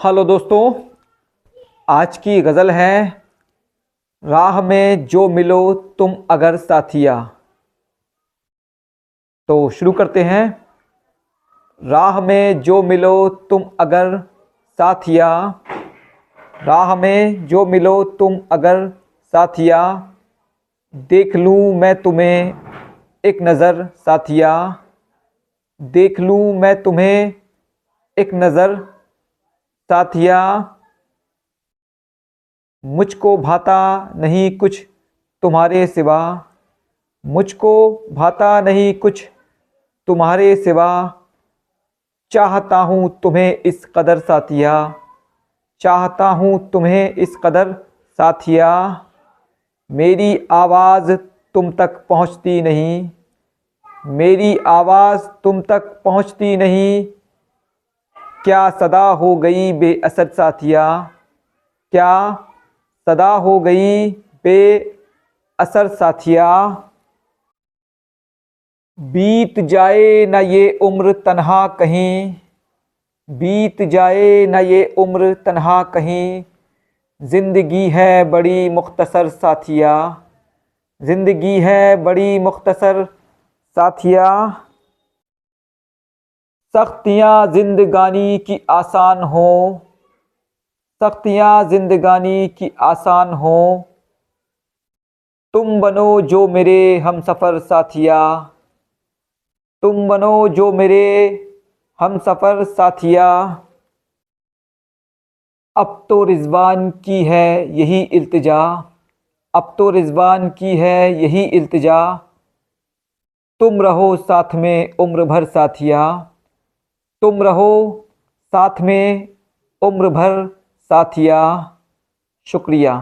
Hello दोस्तों, आज की गज़ल है, राह में जो मिलो तुम अगर साथिया। तो शुरू करते हैं। राह में जो मिलो तुम अगर साथिया। राह में जो मिलो तुम अगर साथिया। देख लूँ मैं तुम्हें एक नज़र साथिया। देख लूँ मैं तुम्हें एक नज़र साथिया मुझको भाता नहीं कुछ तुम्हारे सिवा। मुझको भाता नहीं कुछ तुम्हारे सिवा। चाहता हूँ तुम्हें इस कदर साथिया। चाहता हूँ तुम्हें इस कदर साथिया। मेरी आवाज़ तुम तक पहुँचती नहीं। मेरी आवाज़ तुम तक पहुँचती नहीं। क्या सदा हो गई बेअसर साथिया? क्या सदा हो गई बेअसर साथिया? बीत जाए न ये उम्र तन्हा कहीं। बीत जाए न ये उम्र तन्हा कहीं। ज़िंदगी है बड़ी मुख्तसर साथिया। ज़िंदगी है बड़ी मुख्तसर साथिया। सख्तियाँ जिंदगानी की आसान हो। सख्तियाँ जिंदगानी की आसान हो। तुम बनो जो मेरे हम सफ़र साथिया। तुम बनो जो मेरे हम सफ़र साथिया। अब तो रिजवान की है यही इल्तिजा। अब तो रिजवान की है यही इल्तिजा। तुम रहो साथ में उम्र भर साथिया। तुम रहो साथ में उम्र भर साथिया शुक्रिया।